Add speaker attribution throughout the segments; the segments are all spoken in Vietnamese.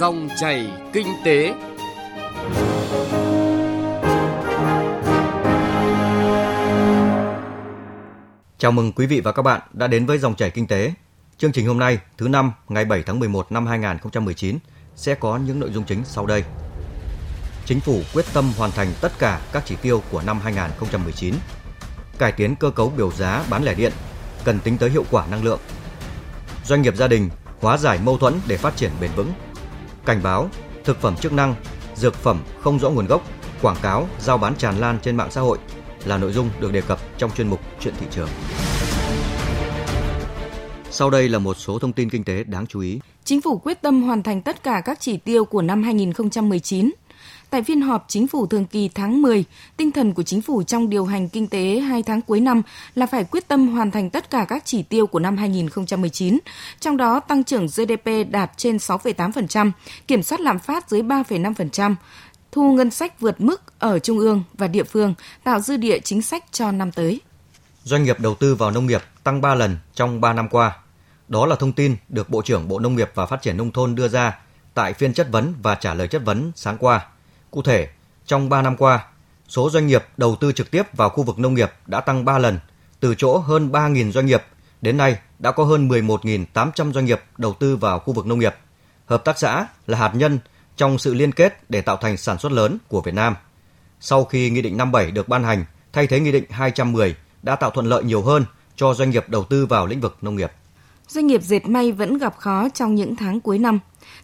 Speaker 1: Dòng chảy kinh tế.
Speaker 2: Chào mừng quý vị và các bạn đã đến với dòng chảy kinh tế. Chương trình hôm nay, thứ năm, ngày 7 tháng 11 năm 2019 sẽ có những nội dung chính sau đây. Chính phủ quyết tâm hoàn thành tất cả các chỉ tiêu của năm 2019. Cải tiến cơ cấu biểu giá bán lẻ điện, cần tính tới hiệu quả năng lượng. Doanh nghiệp gia đình hóa giải mâu thuẫn để phát triển bền vững. Cảnh báo, thực phẩm chức năng, dược phẩm không rõ nguồn gốc, quảng cáo, giao bán tràn lan trên mạng xã hội là nội dung được đề cập trong chuyên mục Chuyện thị trường. Sau đây là một số thông tin kinh tế đáng chú ý.
Speaker 3: Chính phủ quyết tâm hoàn thành tất cả các chỉ tiêu của năm 2019. Tại phiên họp chính phủ thường kỳ tháng 10, tinh thần của chính phủ trong điều hành kinh tế 2 tháng cuối năm là phải quyết tâm hoàn thành tất cả các chỉ tiêu của năm 2019, trong đó tăng trưởng GDP đạt trên 6,8%, kiểm soát lạm phát dưới 3,5%, thu ngân sách vượt mức ở trung ương và địa phương, tạo dư địa chính sách cho năm tới.
Speaker 2: Doanh nghiệp đầu tư vào nông nghiệp tăng 3 lần trong 3 năm qua. Đó là thông tin được Bộ trưởng Bộ Nông nghiệp và Phát triển Nông thôn đưa ra tại phiên chất vấn và trả lời chất vấn sáng qua. Cụ thể, trong 3 năm qua, số doanh nghiệp đầu tư trực tiếp vào khu vực nông nghiệp đã tăng 3 lần, từ chỗ hơn 3.000 doanh nghiệp, đến nay đã có hơn 11.800 doanh nghiệp đầu tư vào khu vực nông nghiệp. Hợp tác xã là hạt nhân trong sự liên kết để tạo thành sản xuất lớn của Việt Nam. Sau khi Nghị định 57 được ban hành, thay thế Nghị định 210 đã tạo thuận lợi nhiều hơn cho doanh nghiệp đầu tư vào lĩnh vực nông nghiệp.
Speaker 3: Doanh nghiệp dệt may vẫn gặp khó trong những tháng cuối năm.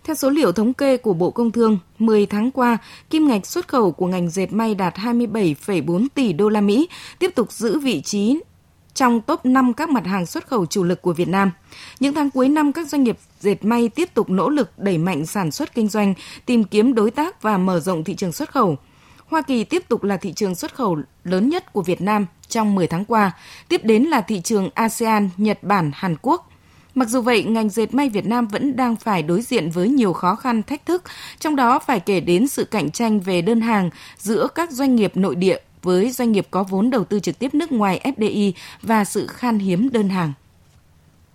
Speaker 3: Theo số liệu thống kê của Bộ Công Thương, 10 tháng qua, kim ngạch xuất khẩu của ngành dệt may đạt 27,4 tỷ đô la Mỹ, tiếp tục giữ vị trí trong top 5 các mặt hàng xuất khẩu chủ lực của Việt Nam. Những tháng cuối năm, các doanh nghiệp dệt may tiếp tục nỗ lực đẩy mạnh sản xuất kinh doanh, tìm kiếm đối tác và mở rộng thị trường xuất khẩu. Hoa Kỳ tiếp tục là thị trường xuất khẩu lớn nhất của Việt Nam trong 10 tháng qua, tiếp đến là thị trường ASEAN, Nhật Bản, Hàn Quốc. Mặc dù vậy, ngành dệt may Việt Nam vẫn đang phải đối diện với nhiều khó khăn, thách thức, trong đó phải kể đến sự cạnh tranh về đơn hàng giữa các doanh nghiệp nội địa với doanh nghiệp có vốn đầu tư trực tiếp nước ngoài FDI và sự khan hiếm đơn hàng.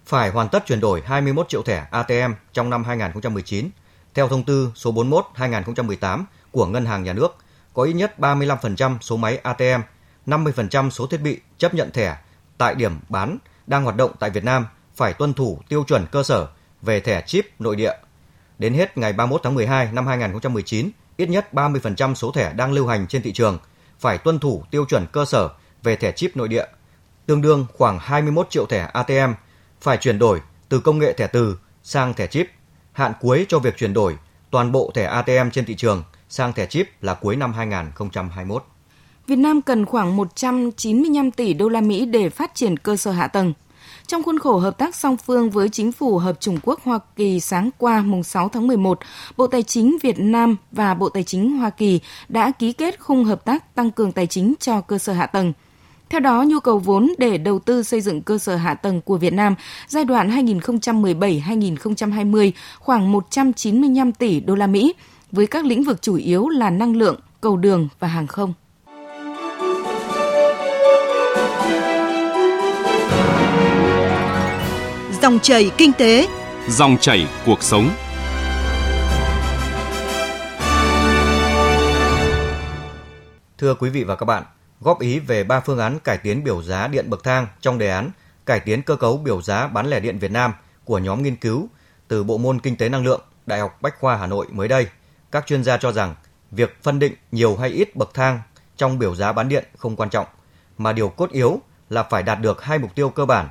Speaker 2: Phải hoàn tất chuyển đổi 21 triệu thẻ ATM trong năm 2019, theo thông tư số 41-2018 của Ngân hàng Nhà nước, có ít nhất 35% số máy ATM, 50% số thiết bị chấp nhận thẻ tại điểm bán đang hoạt động tại Việt Nam phải tuân thủ tiêu chuẩn cơ sở về thẻ chip nội địa. Đến hết ngày 31 tháng 12 năm 2019, ít nhất 30% số thẻ đang lưu hành trên thị trường phải tuân thủ tiêu chuẩn cơ sở về thẻ chip nội địa, tương đương khoảng 21 triệu thẻ ATM phải chuyển đổi từ công nghệ thẻ từ sang thẻ chip. Hạn cuối cho việc chuyển đổi toàn bộ thẻ ATM trên thị trường sang thẻ chip là cuối năm 2021.
Speaker 3: Việt Nam cần khoảng 195 tỷ đô la Mỹ để phát triển cơ sở hạ tầng. Trong khuôn khổ hợp tác song phương với chính phủ Hợp Trung Quốc Hoa Kỳ sáng qua mùng 6 tháng 11, Bộ Tài chính Việt Nam và Bộ Tài chính Hoa Kỳ đã ký kết khung hợp tác tăng cường tài chính cho cơ sở hạ tầng. Theo đó, nhu cầu vốn để đầu tư xây dựng cơ sở hạ tầng của Việt Nam giai đoạn 2017-2020 khoảng 195 tỷ đô la Mỹ, với các lĩnh vực chủ yếu là năng lượng, cầu đường và hàng không.
Speaker 4: Dòng chảy kinh tế,
Speaker 5: dòng chảy cuộc sống.
Speaker 2: Thưa quý vị và các bạn, góp ý về ba phương án cải tiến biểu giá điện bậc thang trong đề án cải tiến cơ cấu biểu giá bán lẻ điện Việt Nam của nhóm nghiên cứu từ Bộ môn Kinh tế Năng lượng, Đại học Bách khoa Hà Nội mới đây, các chuyên gia cho rằng việc phân định nhiều hay ít bậc thang trong biểu giá bán điện không quan trọng, mà điều cốt yếu là phải đạt được hai mục tiêu cơ bản.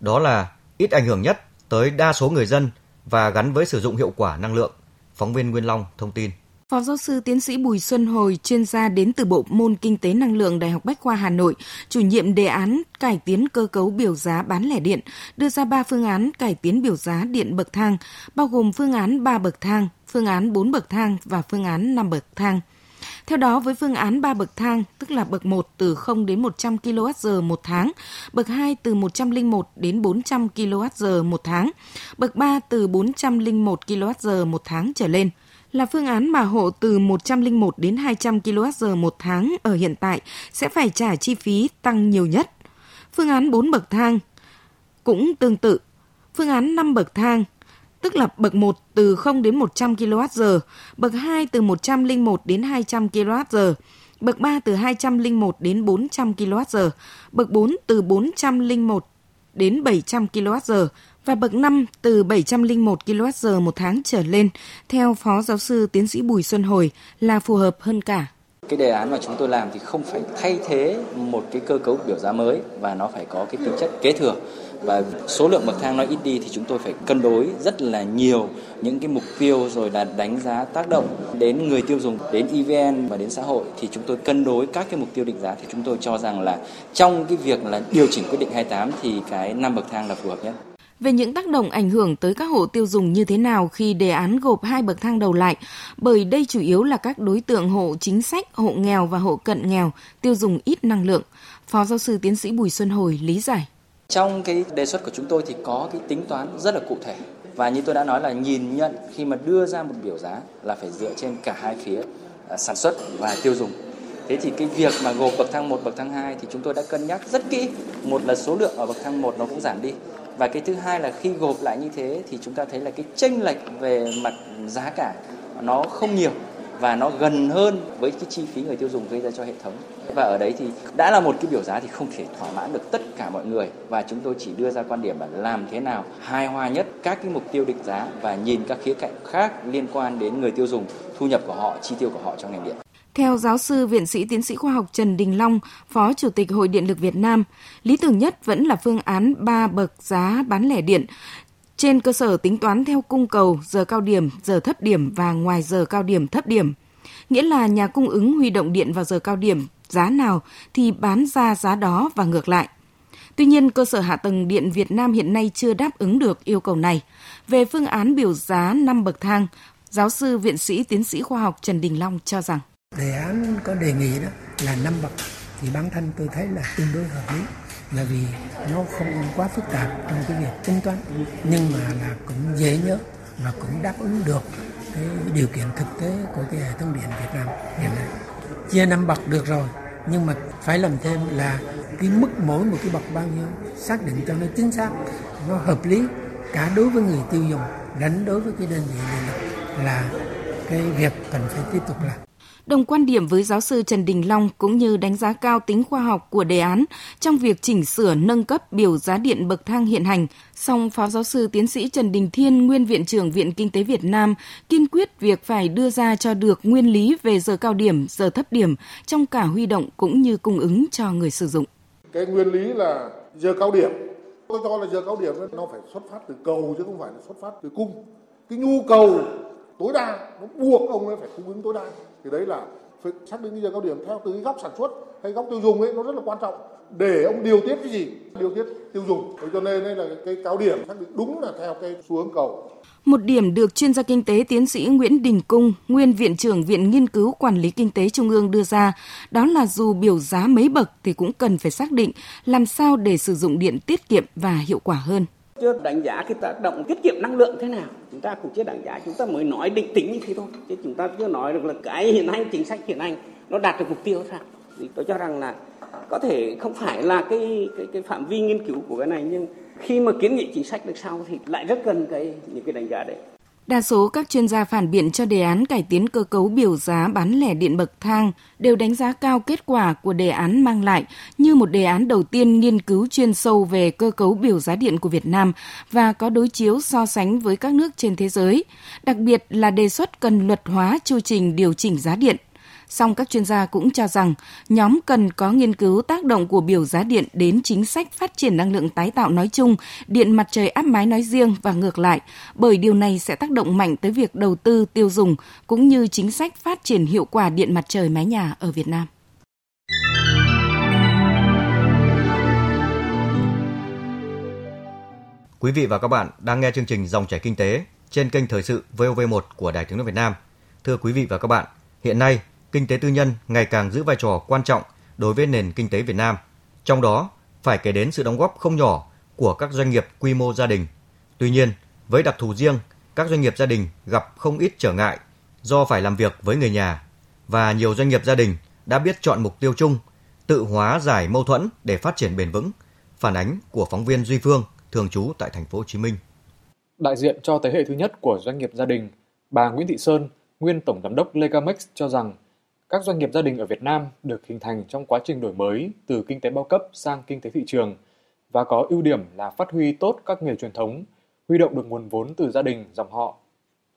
Speaker 2: Đó là ít ảnh hưởng nhất tới đa số người dân và gắn với sử dụng hiệu quả năng lượng. Phóng viên Nguyên Long thông tin.
Speaker 3: Phó giáo sư tiến sĩ Bùi Xuân Hồi, chuyên gia đến từ Bộ môn Kinh tế Năng lượng Đại học Bách khoa Hà Nội, chủ nhiệm đề án cải tiến cơ cấu biểu giá bán lẻ điện, đưa ra 3 phương án cải tiến biểu giá điện bậc thang, bao gồm phương án 3 bậc thang, phương án 4 bậc thang và phương án 5 bậc thang. Theo đó, với phương án 3 bậc thang, tức là bậc 1 từ 0 đến 100 kWh một tháng, bậc 2 từ 101 đến 400 kWh một tháng, bậc 3 từ 401 kWh một tháng trở lên – là phương án mà hộ từ 101 đến 200 kWh một tháng ở hiện tại sẽ phải trả chi phí tăng nhiều nhất. Phương án 4 bậc thang cũng tương tự. Phương án 5 bậc thang tức là bậc 1 từ 0 đến 100 kWh, bậc 2 từ 101 đến 200 kWh, bậc 3 từ 201 đến 400 kWh, bậc 4 từ 401 đến 700 kWh và bậc 5 từ 701 kWh một tháng trở lên, theo Phó Giáo sư Tiến sĩ Bùi Xuân Hồi là phù hợp hơn cả.
Speaker 6: Cái đề án mà chúng tôi làm thì không phải thay thế một cái cơ cấu biểu giá mới và nó phải có cái tính chất kế thừa và số lượng bậc thang nó ít đi thì chúng tôi phải cân đối rất là nhiều những cái mục tiêu rồi là đánh giá tác động đến người tiêu dùng, đến EVN và đến xã hội thì chúng tôi cân đối các cái mục tiêu định giá thì chúng tôi cho rằng là trong cái việc là điều chỉnh quyết định 28 thì cái năm bậc thang là phù hợp nhất
Speaker 3: về những tác động ảnh hưởng tới các hộ tiêu dùng như thế nào khi đề án gộp hai bậc thang đầu lại, bởi đây chủ yếu là các đối tượng hộ chính sách, hộ nghèo và hộ cận nghèo, tiêu dùng ít năng lượng. Phó giáo sư tiến sĩ Bùi Xuân Hồi lý giải.
Speaker 6: Trong cái đề xuất của chúng tôi thì có cái tính toán rất là cụ thể. Và như tôi đã nói là nhìn nhận khi mà đưa ra một biểu giá là phải dựa trên cả hai phía à, sản xuất và tiêu dùng. Thế thì cái việc mà gộp bậc thang 1, bậc thang 2 thì chúng tôi đã cân nhắc rất kỹ. Một là số lượng ở bậc thang 1 nó cũng giảm đi và cái thứ hai là khi gộp lại như thế thì chúng ta thấy là cái chênh lệch về mặt giá cả nó không nhiều và nó gần hơn với cái chi phí người tiêu dùng gây ra cho hệ thống. Và ở đấy thì đã là một cái biểu giá thì không thể thỏa mãn được tất cả mọi người. Và chúng tôi chỉ đưa ra quan điểm là làm thế nào hài hòa nhất các cái mục tiêu định giá và nhìn các khía cạnh khác liên quan đến người tiêu dùng thu nhập của họ chi tiêu của họ trong ngành điện.
Speaker 3: Theo giáo sư viện sĩ tiến sĩ khoa học Trần Đình Long, Phó Chủ tịch Hội Điện lực Việt Nam, lý tưởng nhất vẫn là phương án 3 bậc giá bán lẻ điện trên cơ sở tính toán theo cung cầu, giờ cao điểm, giờ thấp điểm và ngoài giờ cao điểm thấp điểm. Nghĩa là nhà cung ứng huy động điện vào giờ cao điểm, giá nào thì bán ra giá đó và ngược lại. Tuy nhiên, cơ sở hạ tầng điện Việt Nam hiện nay chưa đáp ứng được yêu cầu này. Về phương án biểu giá 5 bậc thang, giáo sư viện sĩ tiến sĩ khoa học Trần Đình Long cho rằng
Speaker 7: đề án có đề nghị đó là năm bậc thì bản thân tôi thấy là tương đối hợp lý là vì nó không quá phức tạp trong cái việc tính toán, nhưng mà là cũng dễ nhớ và cũng đáp ứng được cái điều kiện thực tế của cái hệ thống điện Việt Nam hiện nay. Chia năm bậc được rồi, nhưng mà phải làm thêm là cái mức mỗi một cái bậc bao nhiêu, xác định cho nó chính xác, nó hợp lý cả đối với người tiêu dùng lẫn đối với cái đơn vị điện lực là cái việc cần phải tiếp tục làm.
Speaker 3: Đồng quan điểm với giáo sư Trần Đình Long cũng như đánh giá cao tính khoa học của đề án trong việc chỉnh sửa nâng cấp biểu giá điện bậc thang hiện hành. Song Phó giáo sư tiến sĩ Trần Đình Thiên, nguyên Viện trưởng Viện Kinh tế Việt Nam, kiên quyết việc phải đưa ra cho được nguyên lý về giờ cao điểm, giờ thấp điểm trong cả huy động cũng như cung ứng cho người sử dụng.
Speaker 8: Cái nguyên lý là giờ cao điểm. Tôi cho là giờ cao điểm nó phải xuất phát từ cầu chứ không phải là xuất phát từ cung. Cái nhu cầu tối đa nó buộc ông ấy phải cung ứng tối đa thì đấy là phải xác định giờ cao điểm theo từ góc sản xuất hay góc tiêu dùng ấy nó rất là quan trọng. Để ông điều tiết cái gì? Điều tiết tiêu dùng. Thế cho nên đây là cái cao điểm xác định đúng là theo cái xu hướng cầu.
Speaker 3: Một điểm được chuyên gia kinh tế tiến sĩ Nguyễn Đình Cung, nguyên viện trưởng Viện Nghiên cứu Quản lý Kinh tế Trung ương đưa ra, đó là dù biểu giá mấy bậc thì cũng cần phải xác định làm sao để sử dụng điện tiết kiệm và hiệu quả hơn
Speaker 9: chưa đánh giá cái tác động tiết kiệm năng lượng thế nào. Chúng ta cũng chưa đánh giá, chúng ta mới nói định tính như thế thôi. Chứ chúng ta chưa nói được là cái hiện hành chính sách hiện hành nó đạt được mục tiêu sao thì tôi cho rằng là có thể không phải là cái cái cái phạm vi nghiên cứu của cái này, nhưng khi mà kiến nghị chính sách được sau thì lại rất cần cái, những cái đánh giá đấy.
Speaker 3: Đa số các chuyên gia phản biện cho đề án cải tiến cơ cấu biểu giá bán lẻ điện bậc thang đều đánh giá cao kết quả của đề án mang lại như một đề án đầu tiên nghiên cứu chuyên sâu về cơ cấu biểu giá điện của Việt Nam và có đối chiếu so sánh với các nước trên thế giới, đặc biệt là đề xuất cần luật hóa chu trình điều chỉnh giá điện. Song các chuyên gia cũng cho rằng nhóm cần có nghiên cứu tác động của biểu giá điện đến chính sách phát triển năng lượng tái tạo nói chung, điện mặt trời áp mái nói riêng và ngược lại, bởi điều này sẽ tác động mạnh tới việc đầu tư tiêu dùng cũng như chính sách phát triển hiệu quả điện mặt trời mái nhà ở Việt Nam.
Speaker 2: Quý vị và các bạn đang nghe chương trình Dòng chảy kinh tế trên kênh Thời sự VOV1 của Đài Tiếng nói Việt Nam. Thưa quý vị và các bạn, hiện nay kinh tế tư nhân ngày càng giữ vai trò quan trọng đối với nền kinh tế Việt Nam. Trong đó, phải kể đến sự đóng góp không nhỏ của các doanh nghiệp quy mô gia đình. Tuy nhiên, với đặc thù riêng, các doanh nghiệp gia đình gặp không ít trở ngại do phải làm việc với người nhà và nhiều doanh nghiệp gia đình đã biết chọn mục tiêu chung, tự hóa giải mâu thuẫn để phát triển bền vững. Phản ánh của phóng viên Duy Phương, thường trú tại thành phố Hồ Chí Minh.
Speaker 10: Đại diện cho thế hệ thứ nhất của doanh nghiệp gia đình, bà Nguyễn Thị Sơn, nguyên tổng giám đốc Legamex cho rằng các doanh nghiệp gia đình ở Việt Nam được hình thành trong quá trình đổi mới từ kinh tế bao cấp sang kinh tế thị trường và có ưu điểm là phát huy tốt các nghề truyền thống, huy động được nguồn vốn từ gia đình, dòng họ.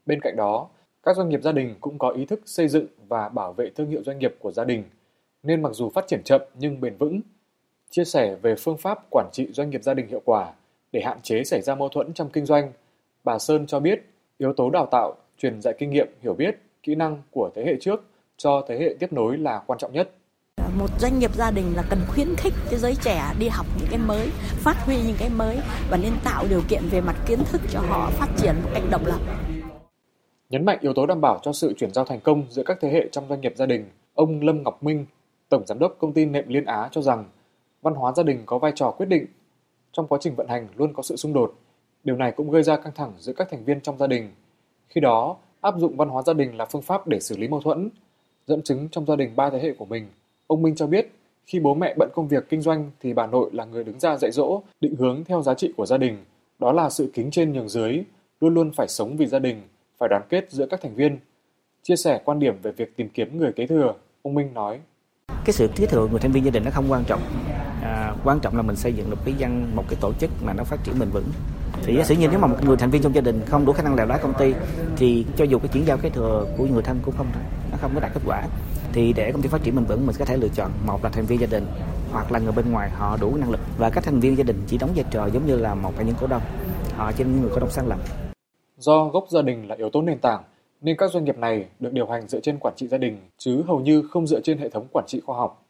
Speaker 10: Bên cạnh đó, các doanh nghiệp gia đình cũng có ý thức xây dựng và bảo vệ thương hiệu doanh nghiệp của gia đình, nên mặc dù phát triển chậm nhưng bền vững. Chia sẻ về phương pháp quản trị doanh nghiệp gia đình hiệu quả để hạn chế xảy ra mâu thuẫn trong kinh doanh, bà Sơn cho biết yếu tố đào tạo, truyền dạy kinh nghiệm, hiểu biết, kỹ năng của thế hệ trước cho thế hệ tiếp nối là quan trọng nhất.
Speaker 11: Một doanh nghiệp gia đình là cần khuyến khích cái giới trẻ đi học những cái mới, phát huy những cái mới và nên tạo điều kiện về mặt kiến thức cho họ phát triển một cách độc lập.
Speaker 10: Nhấn mạnh yếu tố đảm bảo cho sự chuyển giao thành công giữa các thế hệ trong doanh nghiệp gia đình, ông Lâm Ngọc Minh, Tổng Giám đốc Công ty Nệm Liên Á cho rằng văn hóa gia đình có vai trò quyết định. Trong quá trình vận hành luôn có sự xung đột. Điều này cũng gây ra căng thẳng giữa các thành viên trong gia đình. Khi đó, áp dụng văn hóa gia đình là phương pháp để xử lý mâu thuẫn. Dẫn chứng trong gia đình ba thế hệ của mình, ông Minh cho biết khi bố mẹ bận công việc kinh doanh thì bà nội là người đứng ra dạy dỗ, định hướng theo giá trị của gia đình. Đó là sự kính trên nhường dưới, luôn luôn phải sống vì gia đình, phải đoàn kết giữa các thành viên. Chia sẻ quan điểm về việc tìm kiếm người kế thừa, ông Minh nói.
Speaker 12: Cái sự kế thừa người thành viên gia đình nó không quan trọng. À, quan trọng là mình xây dựng được cái dân một cái tổ chức mà nó phát triển bền vững. Thì giả sử như nếu mà một người thành viên trong gia đình không đủ khả năng làm lái công ty thì cho dù cái chuyển giao cái thừa của người thân cũng không nó không có đạt kết quả. Thì để công ty phát triển mình vững mình có thể lựa chọn một là thành viên gia đình hoặc là người bên ngoài họ đủ năng lực và các thành viên gia đình chỉ đóng vai trò giống như là một trong những cổ đông họ trên những người cổ đông sáng lập
Speaker 10: Do gốc gia đình là yếu tố nền tảng, nên các doanh nghiệp này được điều hành dựa trên quản trị gia đình, chứ hầu như không dựa trên hệ thống quản trị khoa học.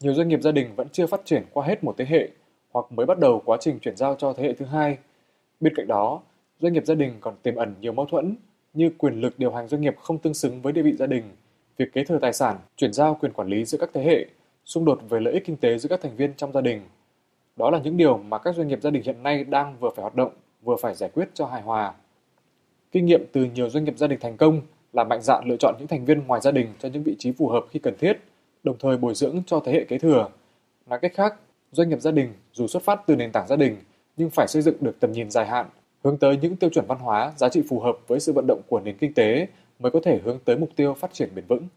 Speaker 10: Nhiều doanh nghiệp gia đình vẫn chưa phát triển qua hết một thế hệ, hoặc mới bắt đầu quá trình chuyển giao cho thế hệ thứ hai. Bên cạnh đó, doanh nghiệp gia đình còn tiềm ẩn nhiều mâu thuẫn như quyền lực điều hành doanh nghiệp không tương xứng với địa vị gia đình, việc kế thừa tài sản, chuyển giao quyền quản lý giữa các thế hệ, xung đột về lợi ích kinh tế giữa các thành viên trong gia đình. Đó là những điều mà các doanh nghiệp gia đình hiện nay đang vừa phải hoạt động, vừa phải giải quyết cho hài hòa. Kinh nghiệm từ nhiều doanh nghiệp gia đình thành công là mạnh dạn lựa chọn những thành viên ngoài gia đình cho những vị trí phù hợp khi cần thiết, đồng thời bồi dưỡng cho thế hệ kế thừa. Nói cách khác, doanh nghiệp gia đình dù xuất phát từ nền tảng gia đình nhưng phải xây dựng được tầm nhìn dài hạn, hướng tới những tiêu chuẩn văn hóa, giá trị phù hợp với sự vận động của nền kinh tế mới có thể hướng tới mục tiêu phát triển bền vững.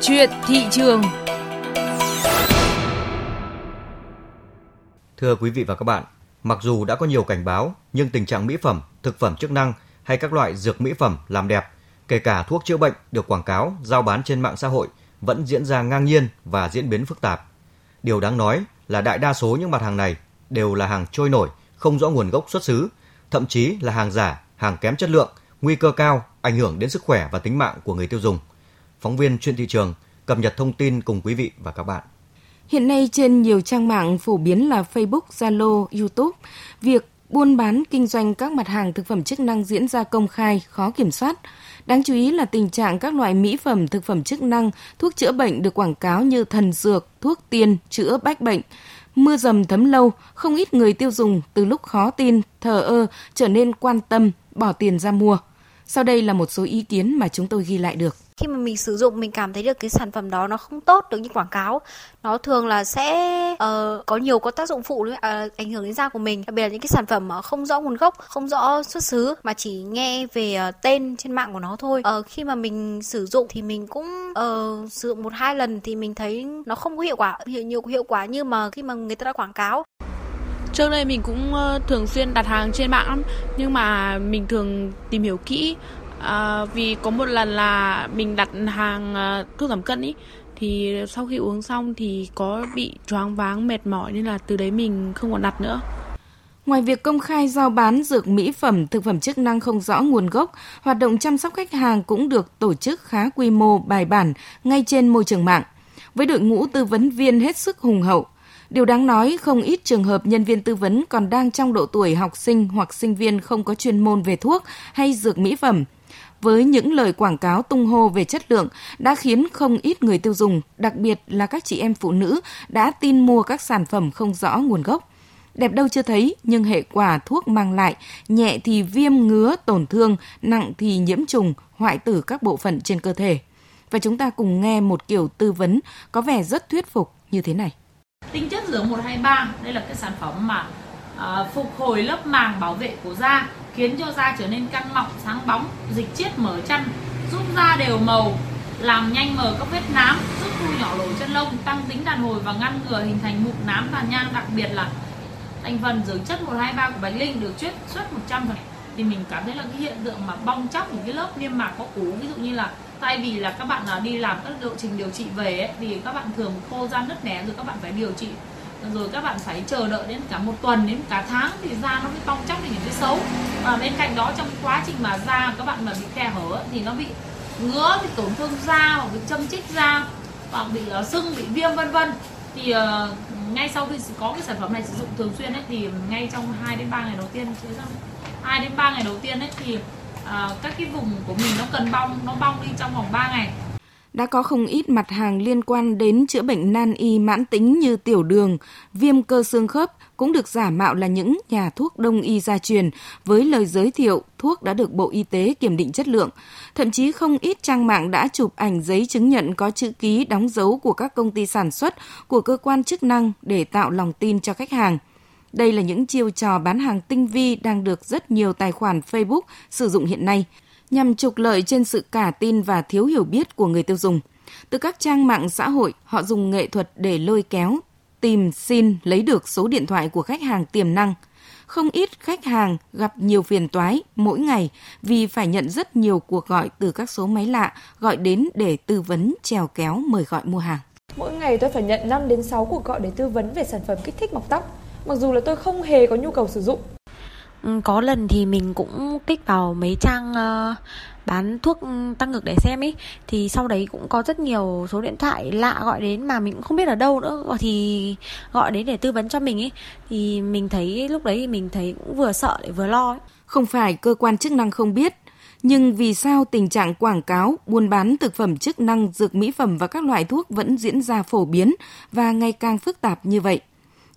Speaker 3: Chuyện thị trường
Speaker 2: Thưa quý vị và các bạn, mặc dù đã có nhiều cảnh báo, nhưng tình trạng mỹ phẩm, thực phẩm chức năng hay các loại dược mỹ phẩm làm đẹp, kể cả thuốc chữa bệnh được quảng cáo, giao bán trên mạng xã hội vẫn diễn ra ngang nhiên và diễn biến phức tạp. Điều đáng nói là đại đa số những mặt hàng này đều là hàng trôi nổi, không rõ nguồn gốc xuất xứ, thậm chí là hàng giả, hàng kém chất lượng, nguy cơ cao, ảnh hưởng đến sức khỏe và tính mạng của người tiêu dùng. Phóng viên chuyên thị trường cập nhật thông tin cùng quý vị và các bạn.
Speaker 3: Hiện nay trên nhiều trang mạng phổ biến là Facebook, Zalo, YouTube, việc buôn bán kinh doanh các mặt hàng thực phẩm chức năng diễn ra công khai, khó kiểm soát. Đáng chú ý là tình trạng các loại mỹ phẩm, thực phẩm chức năng, thuốc chữa bệnh được quảng cáo như thần dược, thuốc tiên, chữa bách bệnh. Mưa dầm thấm lâu, không ít người tiêu dùng từ lúc khó tin, thờ ơ trở nên quan tâm, bỏ tiền ra mua. Sau đây là một số ý kiến mà chúng tôi ghi lại được.
Speaker 13: Khi mà mình sử dụng mình cảm thấy được cái sản phẩm đó nó không tốt được như quảng cáo nó thường là sẽ uh, có nhiều có tác dụng phụ uh, ảnh hưởng đến da của mình. Đặc biệt là những cái sản phẩm mà không rõ nguồn gốc không rõ xuất xứ mà chỉ nghe về uh, tên trên mạng của nó thôi. Uh, khi mà mình sử dụng thì mình cũng uh, sử dụng một hai lần thì mình thấy nó không có hiệu quả hiệu nhiều hiệu quả như mà khi mà người ta đã quảng cáo.
Speaker 14: Trước đây mình cũng thường xuyên đặt hàng trên mạng lắm Nhưng mà mình thường tìm hiểu kỹ à, vì có một lần là mình đặt hàng à, thuốc giảm cân ý thì sau khi uống xong thì có bị choáng váng mệt mỏi nên là từ đấy mình không còn đặt nữa.
Speaker 3: Ngoài việc công khai giao bán dược mỹ phẩm, thực phẩm chức năng không rõ nguồn gốc, hoạt động chăm sóc khách hàng cũng được tổ chức khá quy mô bài bản ngay trên môi trường mạng. Với đội ngũ tư vấn viên hết sức hùng hậu, Điều đáng nói, không ít trường hợp nhân viên tư vấn còn đang trong độ tuổi học sinh hoặc sinh viên không có chuyên môn về thuốc hay dược mỹ phẩm – với những lời quảng cáo tung hô về chất lượng đã khiến không ít người tiêu dùng, đặc biệt là các chị em phụ nữ đã tin mua các sản phẩm không rõ nguồn gốc. Đẹp đâu chưa thấy, nhưng hệ quả thuốc mang lại, nhẹ thì viêm ngứa tổn thương, nặng thì nhiễm trùng, hoại tử các bộ phận trên cơ thể. Và chúng ta cùng nghe một kiểu tư vấn có vẻ rất thuyết phục như thế này.
Speaker 15: Tinh chất dưỡng 123 đây là cái sản phẩm mà uh, phục hồi lớp màng bảo vệ của da khiến cho da trở nên căng mọng, sáng bóng, dịch chiết mở chân, giúp da đều màu, làm nhanh mờ các vết nám, giúp thu nhỏ lỗ chân lông, tăng tính đàn hồi và ngăn ngừa hình thành mụn nám tàn nhang, đặc biệt là thành phần dưỡng chất 123 của Bạch Linh được chiết xuất 100% thì mình cảm thấy là cái hiện tượng mà bong chóc những cái lớp niêm mạc có ú ví dụ như là thay vì là các bạn là đi làm các liệu trình điều trị về ấy, thì các bạn thường khô da nứt nẻ rồi các bạn phải điều trị. Rồi các bạn phải chờ đợi đến cả một tuần đến cả tháng thì da nó mới cong chắc thành những cái xấu. Và bên cạnh đó trong quá trình mà da các bạn mà bị khe hở thì nó bị ngứa bị tổn thương da hoặc bị châm chích da hoặc bị uh, sưng bị viêm vân vân. Thì uh, ngay sau khi có cái sản phẩm này sử dụng thường xuyên ấy thì ngay trong 2 đến 3 ngày đầu tiên chứ 2 đến 3 ngày đầu tiên ấy thì uh, các cái vùng của mình nó cần bong nó bong đi trong vòng 3 ngày
Speaker 3: đã có không ít mặt hàng liên quan đến chữa bệnh nan y mãn tính như tiểu đường, viêm cơ xương khớp cũng được giả mạo là những nhà thuốc đông y gia truyền với lời giới thiệu thuốc đã được Bộ Y tế kiểm định chất lượng. Thậm chí không ít trang mạng đã chụp ảnh giấy chứng nhận có chữ ký đóng dấu của các công ty sản xuất, của cơ quan chức năng để tạo lòng tin cho khách hàng. Đây là những chiêu trò bán hàng tinh vi đang được rất nhiều tài khoản Facebook sử dụng hiện nay nhằm trục lợi trên sự cả tin và thiếu hiểu biết của người tiêu dùng. Từ các trang mạng xã hội, họ dùng nghệ thuật để lôi kéo, tìm xin lấy được số điện thoại của khách hàng tiềm năng. Không ít khách hàng gặp nhiều phiền toái mỗi ngày vì phải nhận rất nhiều cuộc gọi từ các số máy lạ gọi đến để tư vấn trèo kéo mời gọi mua hàng.
Speaker 16: Mỗi ngày tôi phải nhận 5 đến 6 cuộc gọi để tư vấn về sản phẩm kích thích mọc tóc, mặc dù là tôi không hề có nhu cầu sử dụng.
Speaker 13: Ừ, có lần thì mình cũng kích vào mấy trang uh, bán thuốc tăng ngực để xem ấy thì sau đấy cũng có rất nhiều số điện thoại lạ gọi đến mà mình cũng không biết ở đâu nữa thì gọi đến để tư vấn cho mình ấy thì mình thấy lúc đấy thì mình thấy cũng vừa sợ lại vừa lo ấy.
Speaker 3: Không phải cơ quan chức năng không biết nhưng vì sao tình trạng quảng cáo, buôn bán thực phẩm chức năng, dược mỹ phẩm và các loại thuốc vẫn diễn ra phổ biến và ngày càng phức tạp như vậy?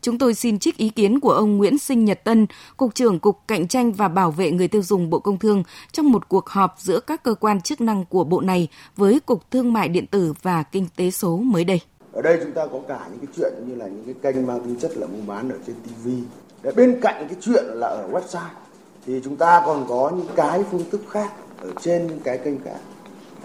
Speaker 3: Chúng tôi xin trích ý kiến của ông Nguyễn Sinh Nhật Tân, Cục trưởng Cục Cạnh tranh và Bảo vệ người tiêu dùng Bộ Công Thương trong một cuộc họp giữa các cơ quan chức năng của Bộ này với Cục Thương mại Điện tử và Kinh tế số mới đây.
Speaker 17: Ở đây chúng ta có cả những cái chuyện như là những cái kênh mang tính chất là mua bán ở trên TV. Để bên cạnh cái chuyện là ở website thì chúng ta còn có những cái phương thức khác ở trên những cái kênh khác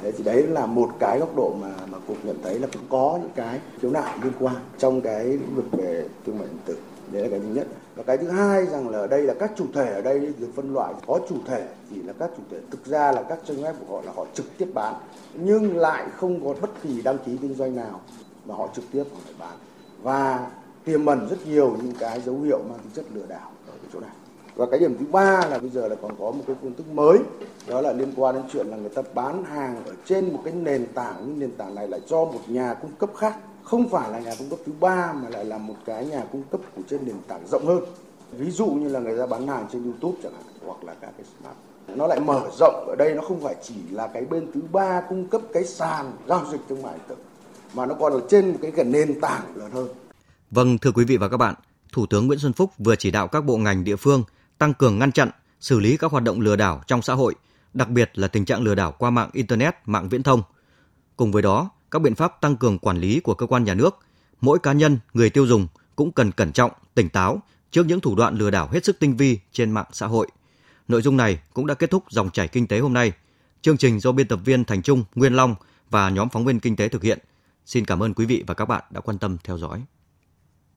Speaker 17: Thế thì đấy là một cái góc độ mà mà cục nhận thấy là cũng có những cái khiếu nại liên quan trong cái lĩnh vực về thương mại điện tử. Đấy là cái thứ nhất. Và cái thứ hai rằng là ở đây là các chủ thể ở đây được phân loại có chủ thể thì là các chủ thể thực ra là các trang web của họ là họ trực tiếp bán, nhưng lại không có bất kỳ đăng ký kinh doanh nào mà họ trực tiếp họ phải bán và tiềm ẩn rất nhiều những cái dấu hiệu mang tính chất lừa đảo ở cái chỗ này và cái điểm thứ ba là bây giờ là còn có một cái phương thức mới đó là liên quan đến chuyện là người ta bán hàng ở trên một cái nền tảng nhưng nền tảng này lại do một nhà cung cấp khác. Không phải là nhà cung cấp thứ ba mà lại là một cái nhà cung cấp của trên nền tảng rộng hơn. Ví dụ như là người ta bán hàng trên youtube chẳng hạn hoặc là các cái smart nó lại mở rộng ở đây nó không phải chỉ là cái bên thứ ba cung cấp cái sàn giao dịch thương mại tử mà nó còn ở trên một cái gần nền tảng lớn hơn.
Speaker 2: Vâng, thưa quý vị và các bạn, Thủ tướng Nguyễn Xuân Phúc vừa chỉ đạo các bộ ngành địa phương tăng cường ngăn chặn, xử lý các hoạt động lừa đảo trong xã hội, đặc biệt là tình trạng lừa đảo qua mạng internet, mạng viễn thông. Cùng với đó, các biện pháp tăng cường quản lý của cơ quan nhà nước, mỗi cá nhân, người tiêu dùng cũng cần cẩn trọng, tỉnh táo trước những thủ đoạn lừa đảo hết sức tinh vi trên mạng xã hội. Nội dung này cũng đã kết thúc dòng chảy kinh tế hôm nay. Chương trình do biên tập viên Thành Trung, Nguyên Long và nhóm phóng viên kinh tế thực hiện. Xin cảm ơn quý vị và các bạn đã quan tâm theo dõi.